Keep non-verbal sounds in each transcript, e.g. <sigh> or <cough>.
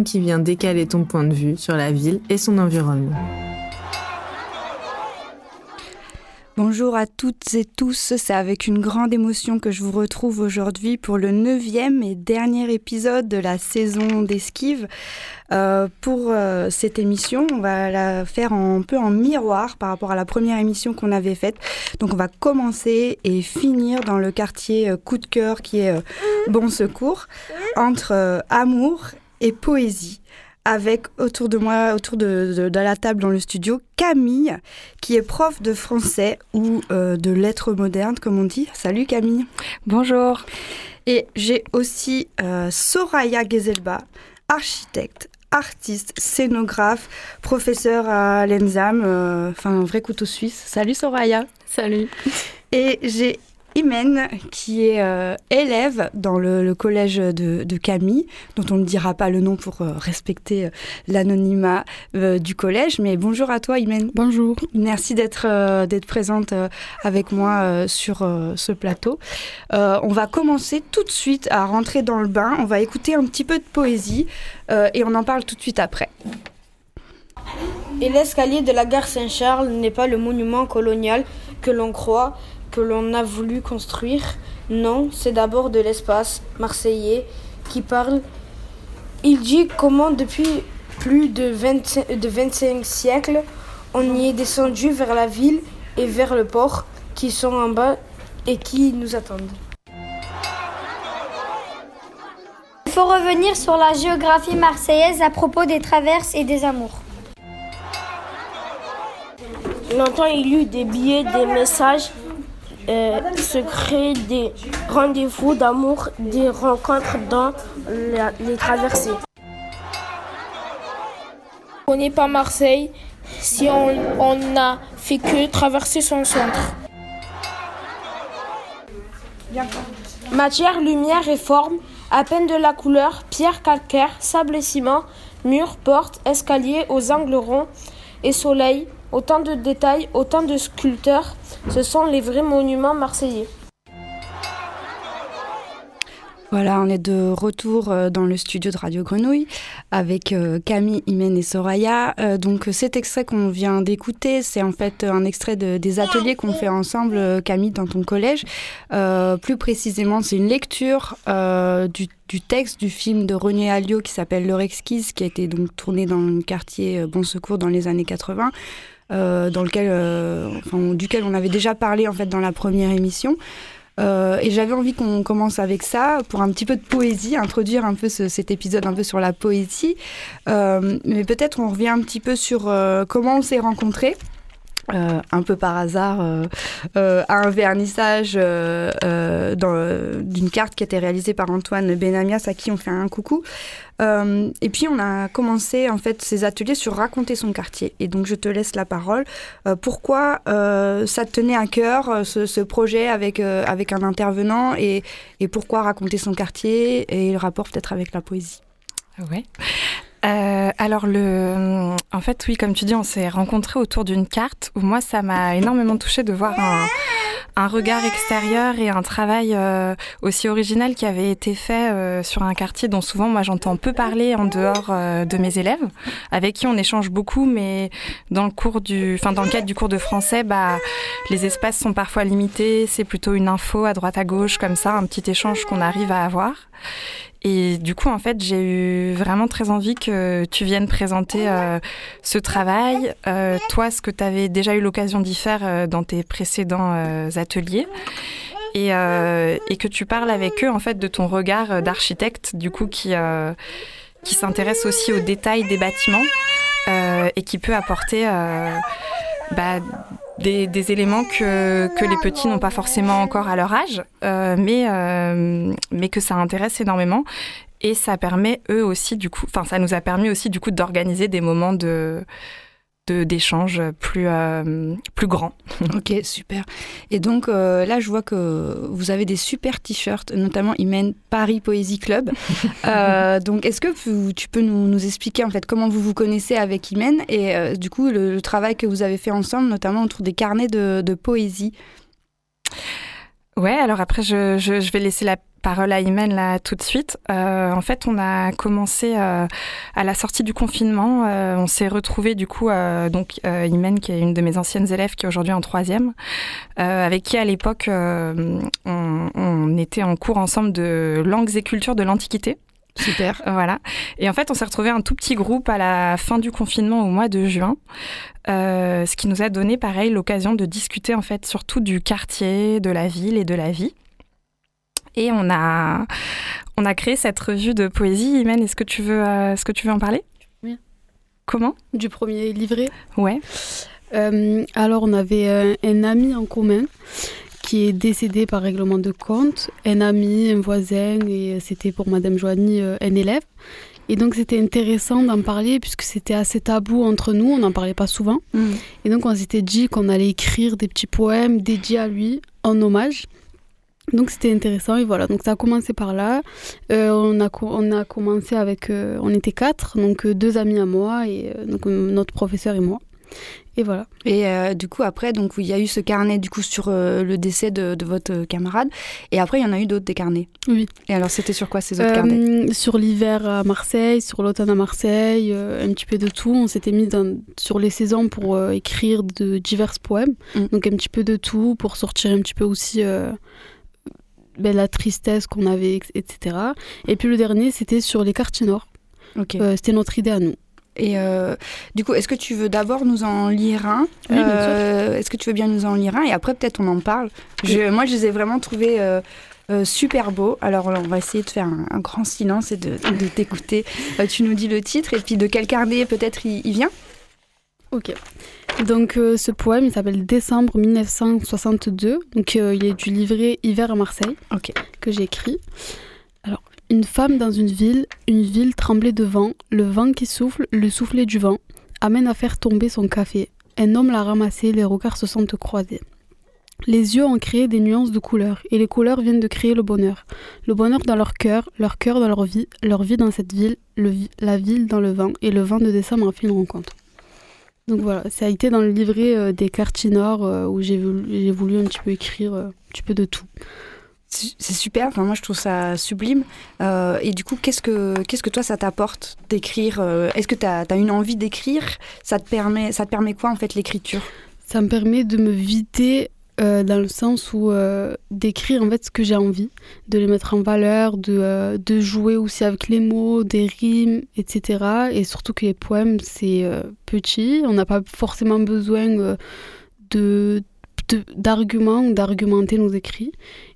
qui vient décaler ton point de vue sur la ville et son environnement. Bonjour à toutes et tous, c'est avec une grande émotion que je vous retrouve aujourd'hui pour le neuvième et dernier épisode de la saison d'esquive. Euh, pour euh, cette émission, on va la faire un peu en miroir par rapport à la première émission qu'on avait faite. Donc on va commencer et finir dans le quartier euh, coup de cœur qui est Bon Secours, entre amour et poésie avec autour de moi, autour de, la table dans le studio, Camille, qui est prof de français ou euh, de lettres modernes, comme on dit. Salut Camille. Bonjour. Et j'ai aussi euh, Soraya Gezelba, architecte, artiste, scénographe, professeur à l'ENSAM, euh, enfin un vrai couteau suisse. Salut Soraya. Salut. Et j'ai Imen, qui est euh, élève dans le, collège de, Camille, dont on ne dira pas le nom pour euh, respecter euh, l'anonymat du collège. Mais bonjour à toi, Imen. Bonjour. Merci d'être d'être présente avec moi sur ce plateau. on va commencer tout de suite à rentrer dans le bain. On va écouter un petit peu de poésie et on en parle tout de suite après. Et l'escalier de la gare Saint-Charles n'est pas le monument colonial que l'on croit, que l'on a voulu construire. Non, c'est d'abord de l'espace marseillais qui parle. Il dit comment depuis plus de 25, de 25 siècles, on y est descendu vers la ville et vers le port qui sont en bas et qui nous attendent. Il faut revenir sur la géographie marseillaise à propos des traverses et des amours. Longtemps, il y eut des billets, des messages euh, se créer des rendez-vous d'amour, des rencontres dans les traversées. On n'est pas Marseille si on n'a fait que traverser son centre. Matière, lumière et forme, à peine de la couleur, pierre calcaire, sable et ciment, murs, portes, escaliers aux angles ronds et soleil, autant de détails, autant de sculpteurs, ce sont les vrais monuments marseillais. Voilà, on est de retour euh, dans le studio de Radio Grenouille avec euh, Camille, Imen et Soraya. Euh, donc cet extrait qu'on vient d'écouter, c'est en fait un extrait des ateliers qu'on fait ensemble, Camille, dans ton collège. plus précisément, c'est une lecture du, texte du film de René Alliot qui s'appelle L'heure exquise, qui a été donc tourné dans le quartier Bon Secours dans les années 80. Euh, dans lequel, euh, duquel on avait déjà parlé en fait dans la première émission. Euh, et j'avais envie qu'on commence avec ça pour un petit peu de poésie, introduire un peu cet épisode un peu sur la poésie. mais peut-être on revient un petit peu sur comment on s'est rencontrés. Euh, un peu par hasard euh, euh, à un vernissage d'une carte qui a été réalisée par Antoine Benamias à qui on fait un coucou. et puis on a commencé en fait ces ateliers sur raconter son quartier. Et donc je te laisse la parole. pourquoi ça te tenait à cœur ce, projet avec, avec un intervenant et, et pourquoi raconter son quartier et le rapport peut-être avec la poésie? Ouais. Euh, alors, le, en fait, oui, comme tu dis, on s'est rencontrés autour d'une carte où moi, ça m'a énormément touché de voir un, regard extérieur et un travail euh, aussi original qui avait été fait euh, sur un quartier dont souvent, moi, j'entends peu parler en dehors de mes élèves, avec qui on échange beaucoup, mais dans le cours du, enfin, dans le cadre du cours de français, bah, les espaces sont parfois limités. C'est plutôt une info à droite à gauche, comme ça, un petit échange qu'on arrive à avoir. Et du coup, en fait, j'ai eu vraiment très envie que tu viennes présenter euh, ce travail, euh, toi, ce que tu avais déjà eu l'occasion d'y faire euh, dans tes précédents ateliers? Et, et, que tu parles avec eux en fait de ton regard d'architecte du coup qui qui s'intéresse aussi aux détails des bâtiments et qui peut apporter bah, des, éléments que, que, les petits n'ont pas forcément encore à leur âge, euh, mais, euh, mais que ça intéresse énormément. Et ça permet eux aussi, du coup, enfin, ça nous a permis aussi, du coup, d'organiser des moments de, d'échanges plus, euh, plus grands. <laughs> Ok, super. Et donc euh, là, je vois que vous avez des super t-shirts, notamment ils mènent Paris Poésie Club. <laughs> Euh, donc est-ce que tu peux nous, nous, expliquer en fait comment vous vous connaissez avec Imen et du coup le, travail que vous avez fait ensemble, notamment autour des carnets de, de poésie? Ouais, alors après, je, je, vais laisser la parole à Imen là tout de suite. Euh, en fait, on a commencé euh, à la sortie du confinement. Euh, on s'est retrouvé du coup, donc Imen qui est une de mes anciennes élèves qui est aujourd'hui en troisième, avec qui à l'époque on était en cours ensemble de langues et cultures de l'Antiquité. Super. <laughs> Voilà. Et en fait, on s'est retrouvé un tout petit groupe à la fin du confinement au mois de juin, euh, ce qui nous a donné, pareil, l'occasion de discuter en fait surtout du quartier, de la ville et de la vie. Et on a, on a créé cette revue de poésie. Imen, est-ce que tu veux, euh, est-ce que tu veux en parler? Oui. Comment? Du premier livret? Ouais. Euh, alors, on avait un, un ami en commun qui est décédé par règlement de compte, un ami, un voisin, et c'était pour Madame Joanie euh, un élève. Et donc c'était intéressant d'en parler puisque c'était assez tabou entre nous, on n'en parlait pas souvent. Mm. Et donc on s'était dit qu'on allait écrire des petits poèmes dédiés à lui en hommage. Donc c'était intéressant et voilà, donc ça a commencé par là. Euh, on, a, on a commencé avec, euh, on était quatre, donc euh, deux amis à moi et euh, donc notre professeur et moi. Et voilà. Et euh, du coup, après, donc, il y a eu ce carnet du coup sur euh, le décès de, de, votre camarade. Et après, il y en a eu d'autres des carnets. Oui. Et alors, c'était sur quoi ces autres euh, carnets Sur l'hiver à Marseille, sur l'automne à Marseille, euh, un petit peu de tout. On s'était mis dans, sur les saisons pour euh, écrire de divers poèmes. Mm. Donc, un petit peu de tout pour sortir un petit peu aussi euh, ben, la tristesse qu'on avait, etc. Et puis le dernier, c'était sur les quartiers nord. Okay. c'était notre idée à nous. Et euh, du coup, est-ce que tu veux d'abord nous en lire un? Oui, euh, Est-ce que tu veux bien nous en lire un? Et après, peut-être on en parle. Je, moi, je les ai vraiment trouvés euh, super beaux. Alors, on va essayer de faire un, un grand silence et de, de t'écouter. tu nous dis le titre et puis de quel carnet peut-être il, il, vient? Ok. Donc, ce poème, il s'appelle Décembre 1962. Donc, il est du livret Hiver à Marseille okay. que j'ai écrit. Une femme dans une ville, une ville tremblée de vent, le vent qui souffle, le soufflet du vent, amène à faire tomber son café. Un homme l'a ramassé, les regards se sont croisés. Les yeux ont créé des nuances de couleurs, et les couleurs viennent de créer le bonheur. Le bonheur dans leur cœur, leur cœur dans leur vie, leur vie dans cette ville, le, la ville dans le vent, et le vent de décembre a fait une rencontre. Donc voilà, ça a été dans le livret euh, des quartiers nord euh, où j'ai voulu, voulu, un petit peu écrire euh, un petit peu de tout c'est super. Enfin, moi, je trouve ça sublime. Euh, et du coup, qu'est-ce que qu'est-ce que toi, ça t'apporte d'écrire euh, Est-ce que tu as, une envie d'écrire? Ça te permet ça te permet quoi en fait l'écriture? Ça me permet de me vider euh, dans le sens où d'écrire en fait ce que j'ai envie, de les mettre en valeur, de de jouer aussi avec les mots, des rimes, etc. Et surtout que les poèmes c'est petit, on n'a pas forcément besoin de d'arguments ou d'argumenter nos écrits.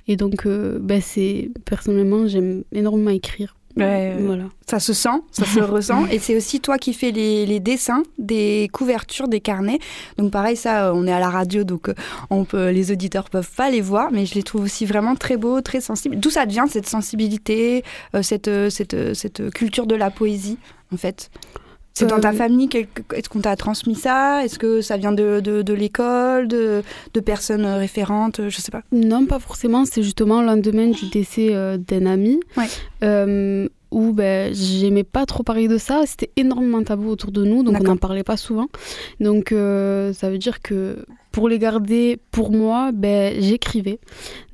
Et donc, euh, bah, c'est personnellement, j'aime énormément écrire. Ouais, voilà. Ça se sent, ça se <laughs> ressent. Et c'est aussi toi qui fais les, les, dessins des couvertures des carnets. Donc pareil, ça, on est à la radio, donc on peut, les auditeurs peuvent pas les voir, mais je les trouve aussi vraiment très beaux, très sensibles. D'où ça devient cette sensibilité, euh, cette, cette, cette culture de la poésie, en fait? C'est dans ta famille Est-ce qu'on t'a transmis ça? Est-ce que ça vient de, de, de l'école, de, de, personnes référentes? Je sais pas. Non, pas forcément. C'est justement le lendemain du décès euh, d'un ami. Ouais. Euh, où ben, j'aimais pas trop parler de ça. C'était énormément tabou autour de nous, donc on n'en parlait pas souvent. Donc euh, ça veut dire que pour les garder pour moi, ben, j'écrivais.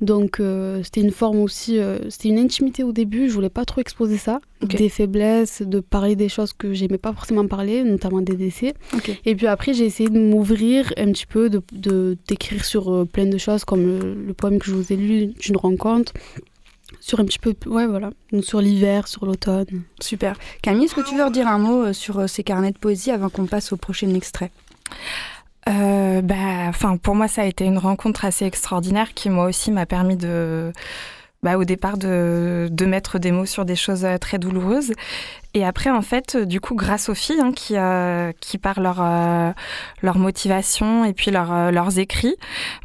Donc euh, c'était une forme aussi, euh, c'était une intimité au début, je voulais pas trop exposer ça. Okay. Des faiblesses, de parler des choses que j'aimais pas forcément parler, notamment des décès. Okay. Et puis après, j'ai essayé de m'ouvrir un petit peu, d'écrire de, d'écrire sur plein de choses, comme le, le poème que je vous ai lu d'une rencontre sur un petit peu, ouais, voilà, donc sur l'hiver, sur l'automne. Super. Camille, est-ce que tu veux redire un mot sur ces carnets de poésie avant qu'on passe au prochain extrait? Euh, bah, enfin, pour moi, ça a été une rencontre assez extraordinaire qui, moi aussi, m'a permis de, bah, au départ, de, mettre des mots sur des choses très douloureuses. Et après, en fait, du coup, grâce aux filles hein, qui, euh, qui par leur, euh, leur motivation et puis leur, euh, leurs écrits,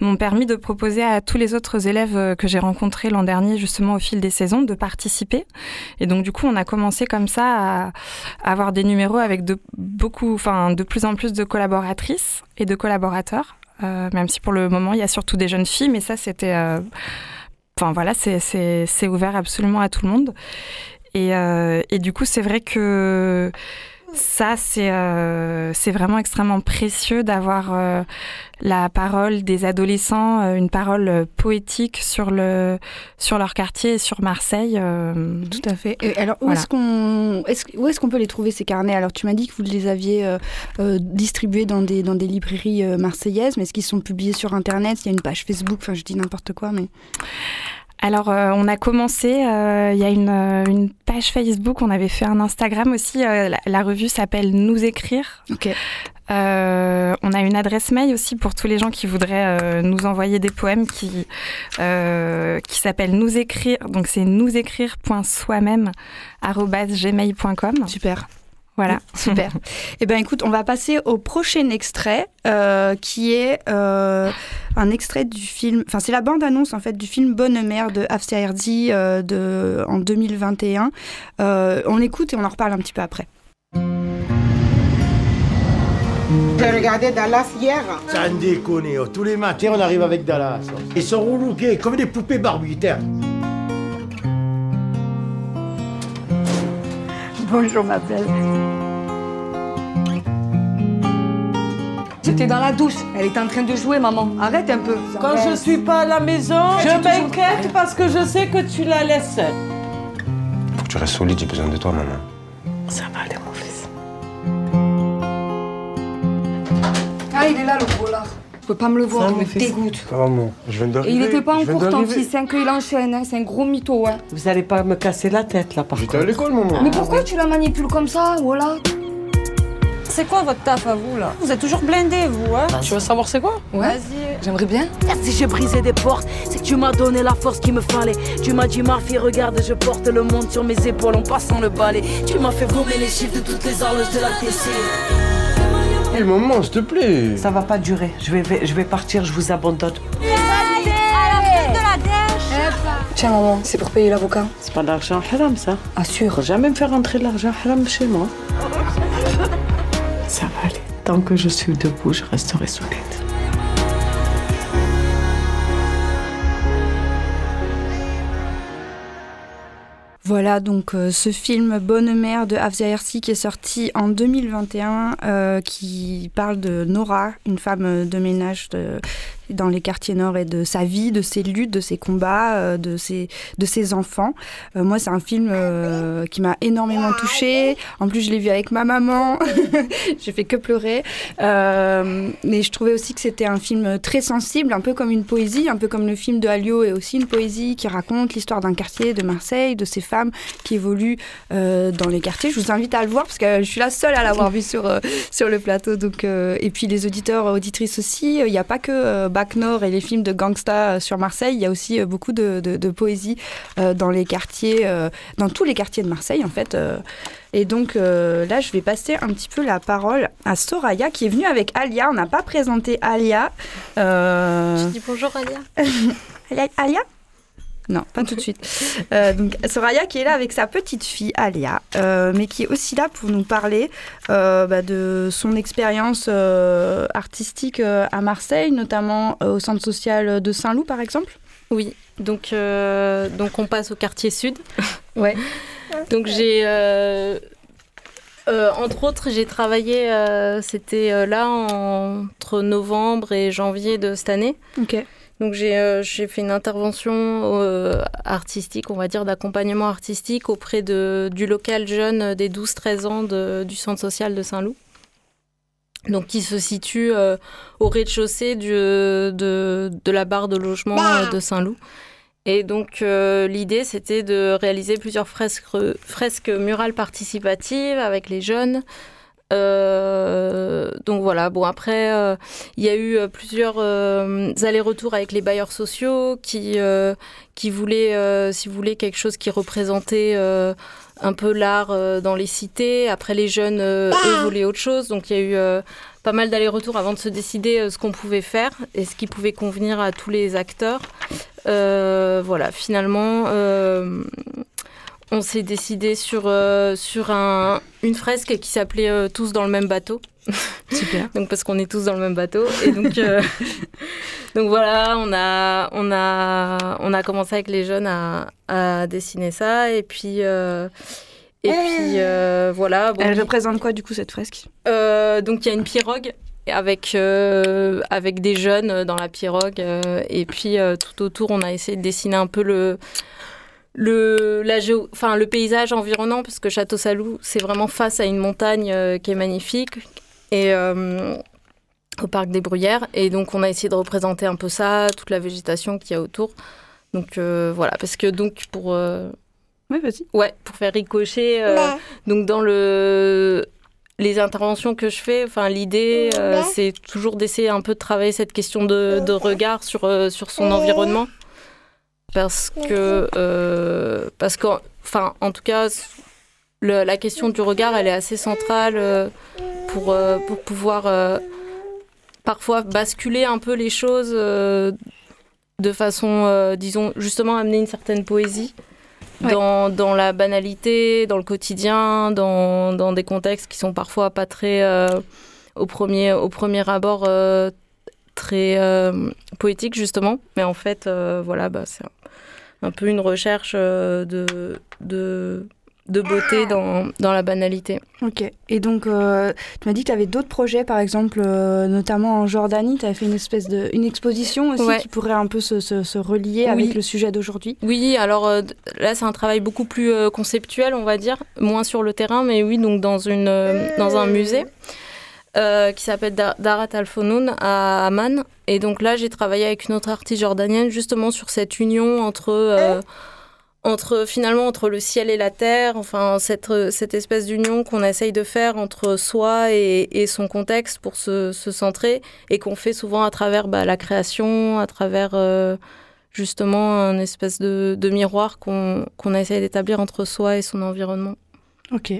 m'ont permis de proposer à tous les autres élèves que j'ai rencontrés l'an dernier, justement au fil des saisons, de participer. Et donc, du coup, on a commencé comme ça à, avoir des numéros avec de, beaucoup, de plus en plus de collaboratrices et de collaborateurs. Euh, même si pour le moment, il y a surtout des jeunes filles, mais ça, c'était... Enfin, voilà, c'est ouvert absolument à tout le monde. Et, euh, et, du coup, c'est vrai que ça, c'est euh, c'est vraiment extrêmement précieux d'avoir euh, la parole des adolescents, euh, une parole poétique sur, le, sur leur quartier et sur Marseille. Tout à fait. Et alors, où est-ce qu'on est où est-ce qu'on peut les trouver, ces carnets? Alors, tu m'as dit que vous les aviez distribués dans des, dans des librairies marseillaises, mais est-ce qu'ils sont publiés sur Internet? Il y a une page Facebook, enfin, je dis n'importe quoi, mais... Alors, euh, on a commencé, euh, il y a une, euh, une, page Facebook, on avait fait un Instagram aussi. La, revue s'appelle Nous écrire. Ok. on a une adresse mail aussi pour tous les gens qui voudraient nous envoyer des poèmes qui, qui s'appelle nous écrire. Donc, c'est nous écrire.soi-même gmail.com. Super. Voilà. <laughs> Super. eh bien, écoute, on va passer au prochain extrait, euh, qui est euh, un extrait du film. Enfin, c'est la bande-annonce en fait du film Bonne Mère de Afsia Herzi euh, de en 2021. on écoute et on en reparle un petit peu après. J'ai regardé Dallas hier. Ça déconne. Oh. Tous les matins, on arrive avec Dallas. Ils sont relookés comme des poupées barbitaires. Bonjour ma belle. J'étais dans la douche. Elle est en train de jouer, maman. Arrête un peu. Quand je suis pas à la maison, je m'inquiète parce que je sais que tu la laisses seule. Faut que tu restes solide, j'ai besoin de toi, maman. Ça va aller, mon fils. Ah, il est là, le gros là peux pas me le voir, il me dégoûte. Vraiment, je viens d'arriver. Et il était pas en cours, ton fils, c'est un qu'il enchaîne, hein. c'est un gros mytho, ouais. Vous allez pas me casser la tête, là, par J'étais à l'école, maman. Mais pourquoi tu la manipules comme ça, voilà? C'est quoi votre taf à vous là? Vous êtes toujours blindé vous, hein? Tu veux savoir c'est quoi? Ouais. Vas-y. J'aimerais bien. Si j'ai brisé des portes, c'est que tu m'as donné la force qu'il me fallait. Tu m'as dit ma fille, regarde, je porte le monde sur mes épaules en passant le balai. Tu m'as fait vomir les chiffres de toutes les horloges de la TC. Maman, s'il te plaît. Ça va pas durer. Je vais, je vais partir, je vous abandonne. Tiens maman, c'est pour payer l'avocat. C'est pas de l'argent haram ça. Assure. Jamais me faire rentrer de l'argent haram chez moi. Ça va aller. Tant que je suis debout, je resterai solide. Voilà donc euh, ce film Bonne Mère de Afzia Hersi qui est sorti en 2021 euh, qui parle de Nora, une femme de ménage de, dans les quartiers nord et de sa vie, de ses luttes, de ses combats, euh, de ses, de ses enfants. Euh, moi, c'est un film euh, qui m'a énormément touchée. En plus, je l'ai vu avec ma maman. <laughs> J'ai fait que pleurer. mais je trouvais aussi que c'était un film très sensible, un peu comme une poésie, un peu comme le film de Alio est aussi une poésie qui raconte l'histoire d'un quartier de Marseille, de ces femmes qui évoluent dans les quartiers. Je vous invite à le voir parce que je suis la seule à l'avoir vu sur, sur le plateau. Donc, et puis les auditeurs, auditrices aussi. Il n'y a pas que Nord et les films de gangsta euh, sur Marseille, il y a aussi euh, beaucoup de, poésie euh, dans les quartiers, dans tous les quartiers de Marseille en fait. Et donc là, je vais passer un petit peu la parole à Soraya qui est venue avec Alia. On n'a pas présenté Alia. Je dis bonjour Alia. <laughs> Alia? Non, pas tout de suite. Euh, donc Soraya qui est là avec sa petite fille Alia, euh, mais qui est aussi là pour nous parler euh, bah, de son expérience artistique à Marseille, notamment au centre social de Saint-Loup par exemple. Oui, donc, donc on passe au quartier sud. <laughs> ouais. donc j'ai... entre autres, j'ai travaillé, c'était là entre novembre et janvier de cette année. Ok. Donc euh, j'ai fait une intervention euh, artistique, on va dire d'accompagnement artistique auprès de, du local jeune des 12-13 ans du centre social de Saint-Loup. Donc qui se situe euh, au rez-de-chaussée de, de, la barre de logement de Saint-Loup. Et donc l'idée c'était de réaliser plusieurs fresques, fresques murales participatives avec les jeunes. Euh, donc voilà, bon après, euh, il y a eu euh, plusieurs allers-retours avec les bailleurs sociaux qui, qui voulaient, si vous voulez, quelque chose qui représentait un peu l'art dans les cités. Après, les jeunes, eux, voulaient autre chose. Donc il y a eu pas mal d'allers-retours avant de se décider ce qu'on pouvait faire et ce qui pouvait convenir à tous les acteurs. voilà, finalement on s'est décidé sur, euh, sur un, une fresque qui s'appelait euh, Tous dans le même bateau. <laughs> Super. donc parce qu'on est tous dans le même bateau. Et donc, euh, <laughs> donc voilà, on a, on, a, on a commencé avec les jeunes à, à dessiner ça. Et puis, Et puis euh, voilà. Bon, Elle représente quoi du coup cette fresque? Donc il y a une pirogue avec, euh, avec des jeunes dans la pirogue. euh, et puis euh, tout autour, on a essayé de dessiner un peu le, le, la géo- enfin, le paysage environnant, parce que Château Salou, c'est vraiment face à une montagne euh, qui est magnifique. Et euh, au parc des Bruyères. Et donc on a essayé de représenter un peu ça, toute la végétation qu'il y a autour. Donc euh, voilà, parce que donc pour... euh, Oui, vas-y. Ouais, pour faire ricocher. euh, donc dans le les interventions que je fais, enfin l'idée euh, c'est toujours d'essayer un peu de travailler cette question de, de regard sur euh, sur son environnement parce que euh, parce que enfin en tout cas le- la question du regard elle est assez centrale euh, pour euh, pour pouvoir parfois basculer un peu les choses de façon disons justement amener une certaine poésie dans, dans la banalité, dans le quotidien, dans, dans des contextes qui sont parfois pas très, au, premier, au premier abord, très euh, poétiques, justement. Mais en fait, euh, voilà, bah, c'est un, peu une recherche euh, de, de, de beauté dans, dans la banalité. Ok. Et donc, euh, tu m'as dit que tu avais d'autres projets, par exemple, euh, notamment en Jordanie. Tu avais fait une espèce de une exposition aussi Ouais. qui pourrait un peu se, se- se relier Oui. avec le sujet d'aujourd'hui. Oui, alors euh, là c'est un travail beaucoup plus conceptuel, on va dire, moins sur le terrain, mais oui, donc dans, une, dans un musée qui s'appelle Dar- Darat Al Fonoun à Amman. Et donc là j'ai travaillé avec une autre artiste jordanienne justement sur cette union entre, euh, entre finalement entre le ciel et la terre, enfin cette, euh, cette espèce d'union qu'on essaye de faire entre soi et, et son contexte pour se, se centrer et qu'on fait souvent à travers bah, la création, à travers euh, justement un espèce de, de miroir qu'on qu'on essaye d'établir entre soi et son environnement. Ok.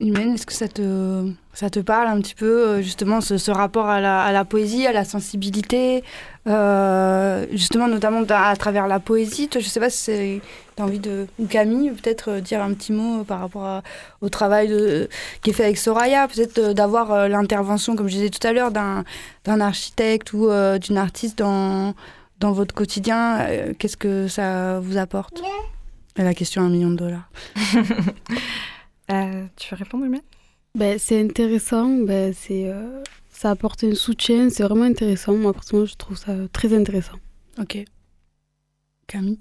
Humaine, est-ce que ça te, ça te parle un petit peu, euh, justement, ce, ce rapport à la, à la poésie, à la sensibilité, euh, justement, notamment à, à travers la poésie? Toi, Je sais pas si tu as envie de. Ou Camille, peut-être euh, dire un petit mot par rapport à- au travail de, qui est fait avec Soraya, peut-être d'avoir l'intervention, comme je disais tout à l'heure, d'un d'un architecte ou euh, d'une artiste dans, dans votre quotidien. euh, Qu'est-ce que ça vous apporte? La question à un million de dollars. <laughs> Euh, tu veux répondre, Humaine Ben, c'est intéressant, ben, c'est, euh, ça apporte un soutien, c'est vraiment intéressant. Moi, personnellement, je trouve ça très intéressant. Ok. Camille?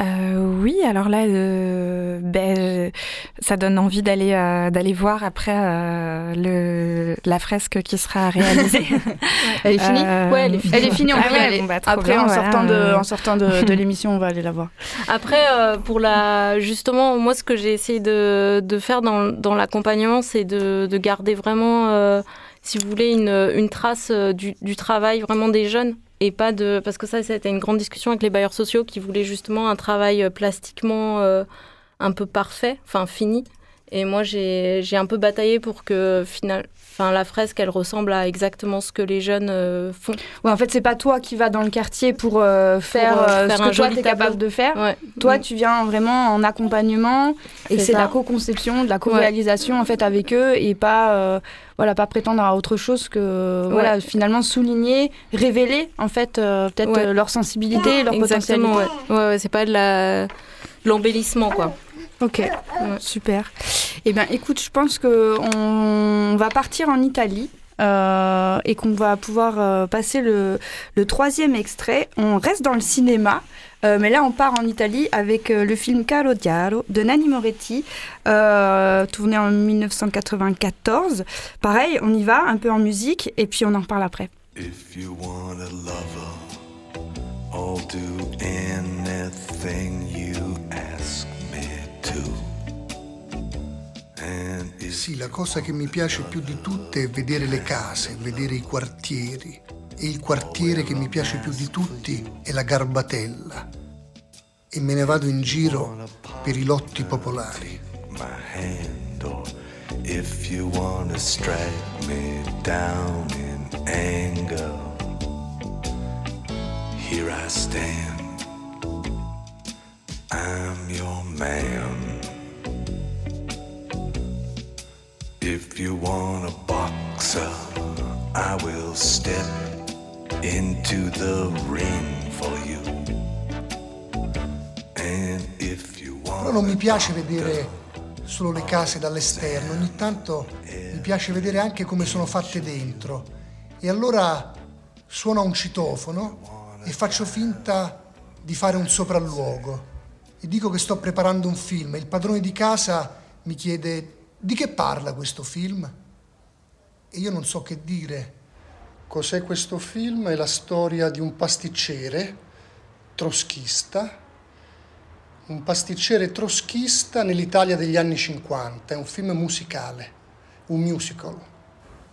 Euh, oui, alors là, euh, ben, euh, ça donne envie d'aller euh, d'aller voir après euh, le, la fresque qui sera réalisée. <laughs> Elle est finie? Euh, Ouais, elle est finie. Elle est finie, on ah ouais, bon, bah, Après, bien, en, sortant de, euh. en sortant de, de l'émission, on va aller la voir. Après, euh, pour la, justement, moi, ce que j'ai essayé de, de faire dans, dans l'accompagnement, c'est de, de garder vraiment, euh, si vous voulez, une, une trace euh, du, du travail vraiment des jeunes. Et pas de. Parce que ça, c'était une grande discussion avec les bailleurs sociaux qui voulaient justement un travail euh, plastiquement euh, un peu parfait, enfin fini. Et moi, j'ai un peu bataillé pour que final, enfin, la fresque, elle ressemble à exactement ce que les jeunes euh, font. Ouais, en fait, c'est pas toi qui vas dans le quartier pour euh, faire, euh, euh, faire ce un que toi, joli t'es capable de faire. Ouais. Toi, Mm. tu viens vraiment en accompagnement et C'est de la co-conception, de la co-réalisation en fait avec eux et pas, voilà, pas prétendre à autre chose que, voilà, finalement souligner, révéler en fait peut-être leur sensibilité, leur Exactement, potentialité. ouais. Ouais, ouais, c'est pas de la l'embellissement, quoi. Ok, super. Eh bien, écoute, je pense que on va partir en Italie. euh, et qu'on va pouvoir euh, passer le, le troisième extrait. On reste dans le cinéma, euh, mais là on part en Italie avec euh, le film Caro Diaro de Nanni Moretti, euh, tourné en 1994. Pareil, on y va, un peu en musique, et puis on en reparle après. If you want a lover, I'll do anything you ask Sì, la cosa che mi piace più di tutte è vedere le case, vedere i quartieri. E il quartiere che mi piace più di tutti è la Garbatella. E me ne vado in giro per i lotti popolari. or if you wanna strike me down in anger, here I stand. I'm your man. If you want a boxer, I will step into the ring for you. And if you want Però non mi piace vedere solo le case dall'esterno, ogni tanto mi piace vedere anche come sono fatte dentro. E allora suono un citofono e faccio finta di fare un sopralluogo. E dico che sto preparando un film il padrone di casa mi chiede di che parla questo film? E io non so che dire. Cos'è questo film? È la storia di un pasticcere troschista, un pasticcere troschista nell'Italia degli anni 50. È un film musicale, un musical.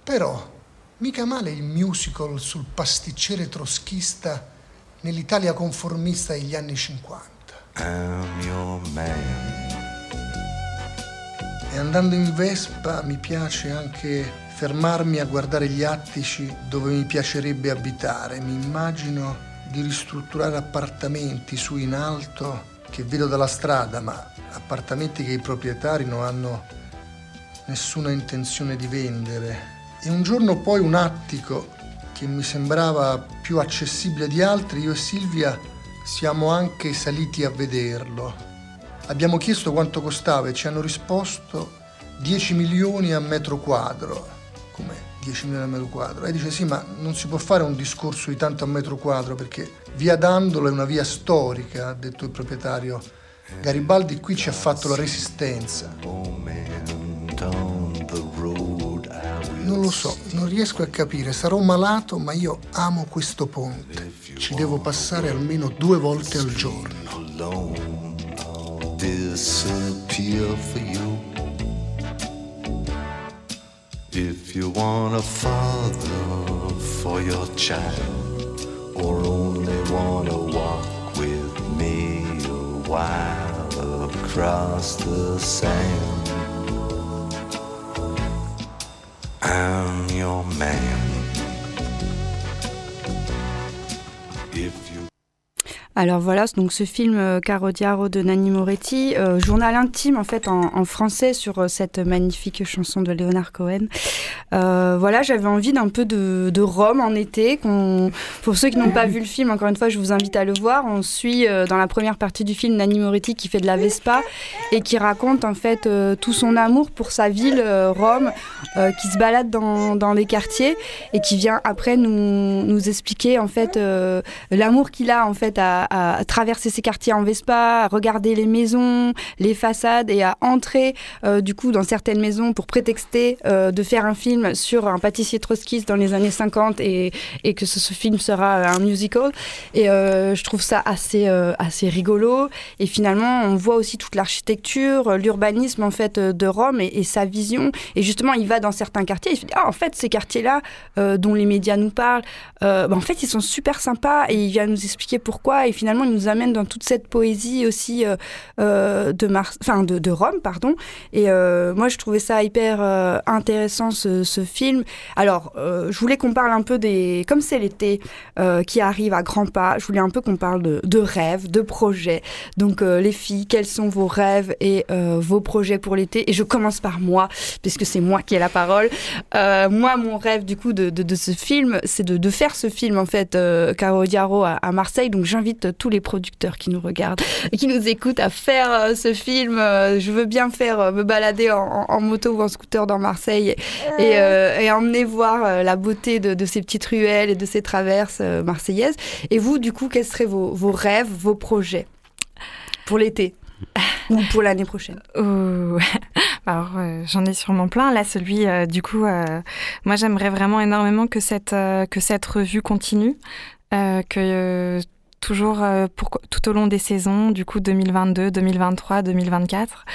Però mica male il musical sul pasticcere troschista nell'Italia conformista degli anni 50. I'm your man. E andando in Vespa mi piace anche fermarmi a guardare gli attici dove mi piacerebbe abitare. Mi immagino di ristrutturare appartamenti su in alto che vedo dalla strada, ma appartamenti che i proprietari non hanno nessuna intenzione di vendere. E un giorno poi un attico che mi sembrava più accessibile di altri, io e Silvia siamo anche saliti a vederlo. Abbiamo chiesto quanto costava e ci hanno risposto 10 milioni a metro quadro. Come 10 milioni a metro quadro? E dice sì, ma non si può fare un discorso di tanto a metro quadro perché via Dandolo è una via storica, ha detto il proprietario. Garibaldi qui ci ha fatto la resistenza. Non lo so, non riesco a capire, sarò malato, ma io amo questo ponte. Ci devo passare almeno due volte al giorno. disappear for. If you want a father for your child, or only want to walk with me a while across the sand, I'm your man. Alors voilà, donc ce film euh, Caro Diaro de Nanni Moretti, euh, journal intime en fait en, français sur euh, cette magnifique chanson de Leonard Cohen. Voilà, j'avais envie d'un peu de, Rome en été. Pour ceux qui n'ont pas vu le film, encore une fois, je vous invite à le voir. On suit dans la première partie du film Nanni Moretti qui fait de la Vespa et qui raconte en fait tout son amour pour sa ville, Rome, qui se balade dans, les quartiers et qui vient après nous, nous expliquer en fait l'amour qu'il a en fait à, à traverser ces quartiers en Vespa, à regarder les maisons, les façades et à entrer euh, du coup dans certaines maisons pour prétexter euh, de faire un film sur un pâtissier trotskiste dans les années 50 et, et que ce, film sera un musical. Et euh, je trouve ça assez, euh, assez rigolo. Et finalement, on voit aussi toute l'architecture, euh, l'urbanisme en fait euh, de Rome et, et sa vision. Et justement, il va dans certains quartiers. Il se dit ah en fait ces quartiers-là euh, dont les médias nous parlent, euh, bah, en fait ils sont super sympas et il vient nous expliquer pourquoi. Et finalement, il nous amène dans toute cette poésie aussi euh, euh, de, Mar enfin, de, Rome, pardon. Et euh, moi, je trouvais ça hyper intéressant ce, film. Alors, je voulais qu'on parle un peu des, comme c'est l'été qui arrive à grands pas. Je voulais un peu qu'on parle de, de rêves, de projets. Donc, les filles, quels sont vos rêves et vos projets pour l'été? Et je commence par moi, puisque c'est moi qui ai la parole. Moi, mon rêve du coup de, de, ce film, c'est de, faire ce film en fait, Caro Diaro à Marseille. Donc, j'invite tous les producteurs qui nous regardent et qui nous écoutent à faire euh, ce film. Euh, je veux bien faire euh, me balader en, moto ou en scooter dans Marseille et, euh, et emmener voir la beauté de, de ces petites ruelles et de ces traverses marseillaises. Et vous, du coup, quels seraient vos, vos rêves, vos projets pour l'été ou pour l'année prochaine? Ouh. <laughs> Alors, euh, j'en ai sûrement plein. Là, celui, euh, du coup, euh, moi, j'aimerais vraiment énormément que cette, que cette revue continue, que toujours euh, pour, tout au long des saisons, du coup, 2022, 2023, 2024,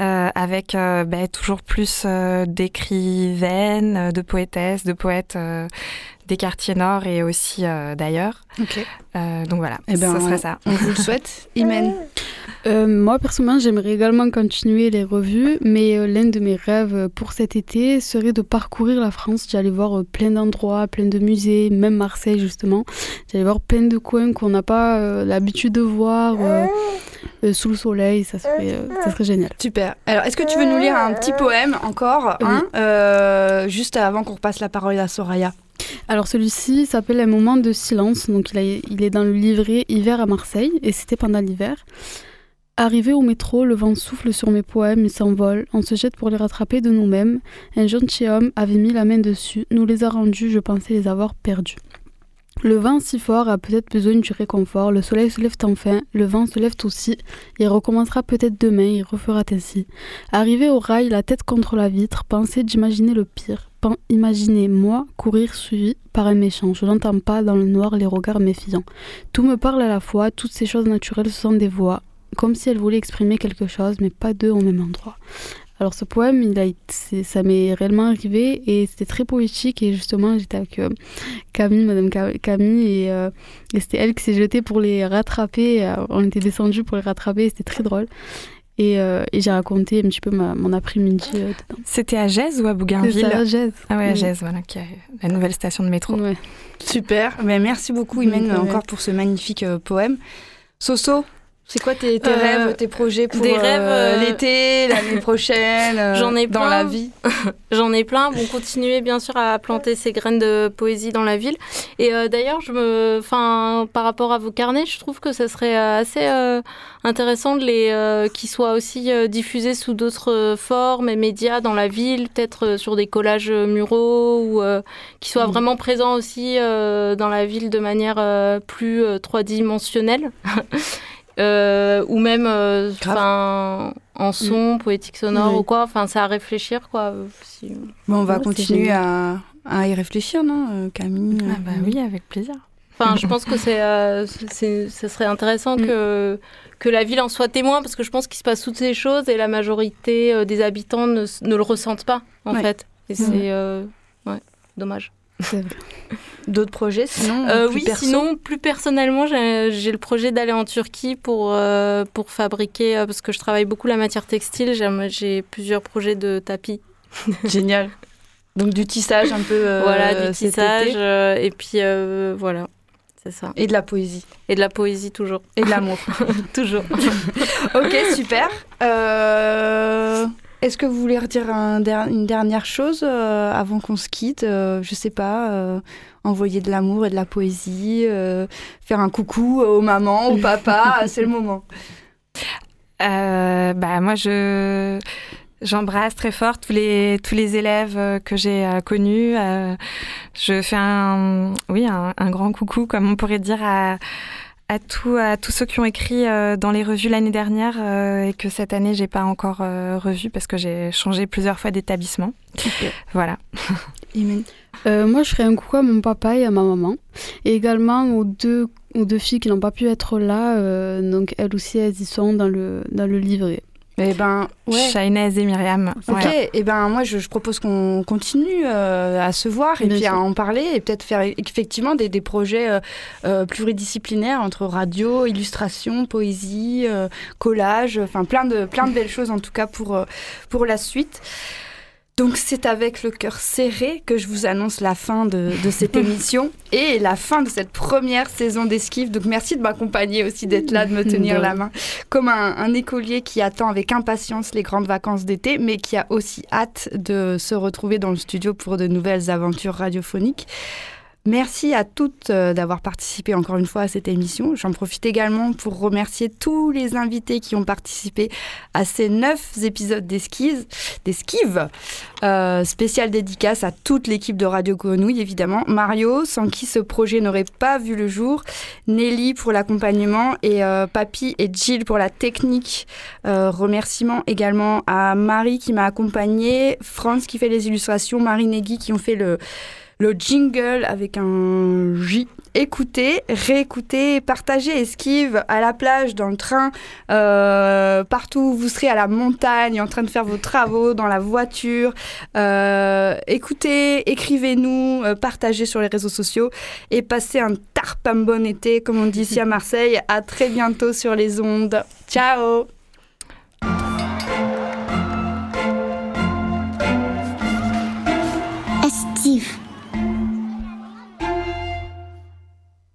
euh, avec euh, ben, toujours plus euh, d'écrivaines, de poétesses, de poètes euh, des quartiers nord et aussi euh, d'ailleurs. Euh, donc voilà, Eh ben, ça serait ça. on vous le souhaite. Imen Euh, moi, personnellement, j'aimerais également continuer les revues, mais euh, l'un de mes rêves pour cet été serait de parcourir la France. J'allais voir euh, plein d'endroits, plein de musées, même Marseille, justement. J'allais voir plein de coins qu'on n'a pas euh, l'habitude de voir euh, euh, sous le soleil. Ça serait, euh, ça serait génial. Super. Alors, est-ce que tu veux nous lire un petit poème encore, hein, euh, juste avant qu'on repasse la parole à Soraya? Alors celui-ci s'appelle Un moment de silence. Donc il, a- il est dans le livret Hiver à Marseille et c'était pendant l'hiver. Arrivé au métro, le vent souffle sur mes poèmes et s'envole. On se jette pour les rattraper de nous-mêmes. Un gentilhomme avait mis la main dessus, nous les a rendus, je pensais les avoir perdus. Le vent si fort a peut-être besoin du réconfort, le soleil se lève enfin, le vent se lève aussi, il recommencera peut-être demain, il refera ainsi. Arrivé au rail, la tête contre la vitre, penser d'imaginer le pire, imaginer moi courir suivi par un méchant, je n'entends pas dans le noir les regards méfiants. Tout me parle à la fois, toutes ces choses naturelles sont des voix, comme si elles voulaient exprimer quelque chose, mais pas deux au même endroit. Alors ce poème, il a ça m'est réellement arrivé et c'était très poétique et justement j'étais avec euh, Camille, Madame Ca- Camille et, euh, et c'était elle qui s'est jetée pour les rattraper. euh, on était descendus pour les rattraper, c'était très drôle. Et, euh, et j'ai raconté un petit peu ma- mon après-midi euh. C'était à Gèze ou à Bougainville à Gèze. Ah ouais, à Oui. Gèze, voilà, qui a la nouvelle station de métro. Super. Ben, merci beaucoup, Imen, Ouais. encore pour ce magnifique euh, poème. Soso, c'est quoi tes, tes Euh, rêves, tes projets pour des euh, rêves, euh, l'été, l'année <laughs> prochaine, J'en ai dans plein. la vie? <laughs> J'en ai plein. Bon, continuer bien sûr à planter ces graines de poésie dans la ville. Et euh, d'ailleurs, je me, enfin, par rapport à vos carnets, je trouve que ça serait assez intéressant de les, euh, qu'ils soient aussi diffusés sous d'autres formes et médias dans la ville, peut-être sur des collages muraux ou euh, qu'ils soient Mhm. vraiment présents aussi euh, dans la ville de manière euh, plus euh, trois-dimensionnelle. <laughs> Euh, ou même euh, enfin, en son, poétique sonore Oui. ou quoi. Enfin, c'est à réfléchir, quoi. euh, si- Bon, on va Ouais, continuer à, à y réfléchir, non, euh, Camille Ah bah oui, avec plaisir. Enfin, je pense que c'est, euh, ce serait intéressant que, que la ville en soit témoin, parce que je pense qu'il se passe toutes ces choses et la majorité euh, des habitants ne, le ressentent pas, en Ouais. fait. Et Ouais. c'est euh, ouais, dommage. <laughs> D'autres projets, sinon Euh, oui, perso sinon, plus personnellement, j'ai le projet d'aller en Turquie pour, euh, pour fabriquer, euh, parce que je travaille beaucoup la matière textile, j'ai plusieurs projets de tapis. <laughs> Génial. Donc du tissage un peu. euh, voilà, du tissage, et puis voilà, c'est ça. Et de la poésie. Et de la poésie, toujours. Et de l'amour. <laughs> toujours. ok, super. Euh, Est-ce que vous voulez redire un der- une dernière chose euh, avant qu'on se quitte Euh, Je sais pas, euh, envoyer de l'amour et de la poésie, euh, faire un coucou aux mamans, au papa, <laughs> c'est le moment. Bah, moi, je. J'embrasse très fort tous les, tous les élèves que j'ai connus. Je fais un, oui, un, un grand coucou, comme on pourrait dire, à, à, tout, à tous ceux qui ont écrit euh, dans les revues l'année dernière euh, et que cette année, j'ai pas encore euh, revu parce que j'ai changé plusieurs fois d'établissement. Voilà. <laughs> Moi, je ferai un coucou à mon papa et à ma maman. Et également aux deux, aux deux filles qui n'ont pas pu être là. donc, elles aussi, elles y sont dans le, dans le livret. Eh ben, ouais. Shainaz et Myriam. Ok, Voilà. et ben moi je, je propose qu'on continue euh, à se voir et Bien puis à en parler et peut-être faire effectivement des, des projets euh, euh, pluridisciplinaires entre radio, illustration, poésie, euh, collage, enfin plein de, plein de belles choses en tout cas pour, pour la suite. Donc c'est avec le cœur serré que je vous annonce la fin de, de cette <laughs> émission et la fin de cette première saison d'esquive. Donc merci de m'accompagner aussi, d'être là, de me tenir la main, comme un, un écolier qui attend avec impatience les grandes vacances d'été, mais qui a aussi hâte de se retrouver dans le studio pour de nouvelles aventures radiophoniques. Merci à toutes euh, d'avoir participé encore une fois à cette émission. J'en profite également pour remercier tous les invités qui ont participé à ces neuf épisodes d'esquive. d'esquive. Euh, spéciale dédicace à toute l'équipe de Radio Grenouille, évidemment. Mario, sans qui ce projet n'aurait pas vu le jour. Nelly pour l'accompagnement et euh, Papy et Jill pour la technique. Euh, remerciements également à Marie qui m'a accompagnée, Franz qui fait les illustrations, Marie Negui qui ont fait le, le jingle avec un J. Écoutez, réécoutez, partagez Esquive à la plage, dans le train, euh, partout où vous serez à la montagne, en train de faire vos travaux, dans la voiture. Euh, écoutez, écrivez-nous, euh, partagez sur les réseaux sociaux et passez un tarpam bon été, comme on dit ici à Marseille. À très bientôt sur les ondes. Ciao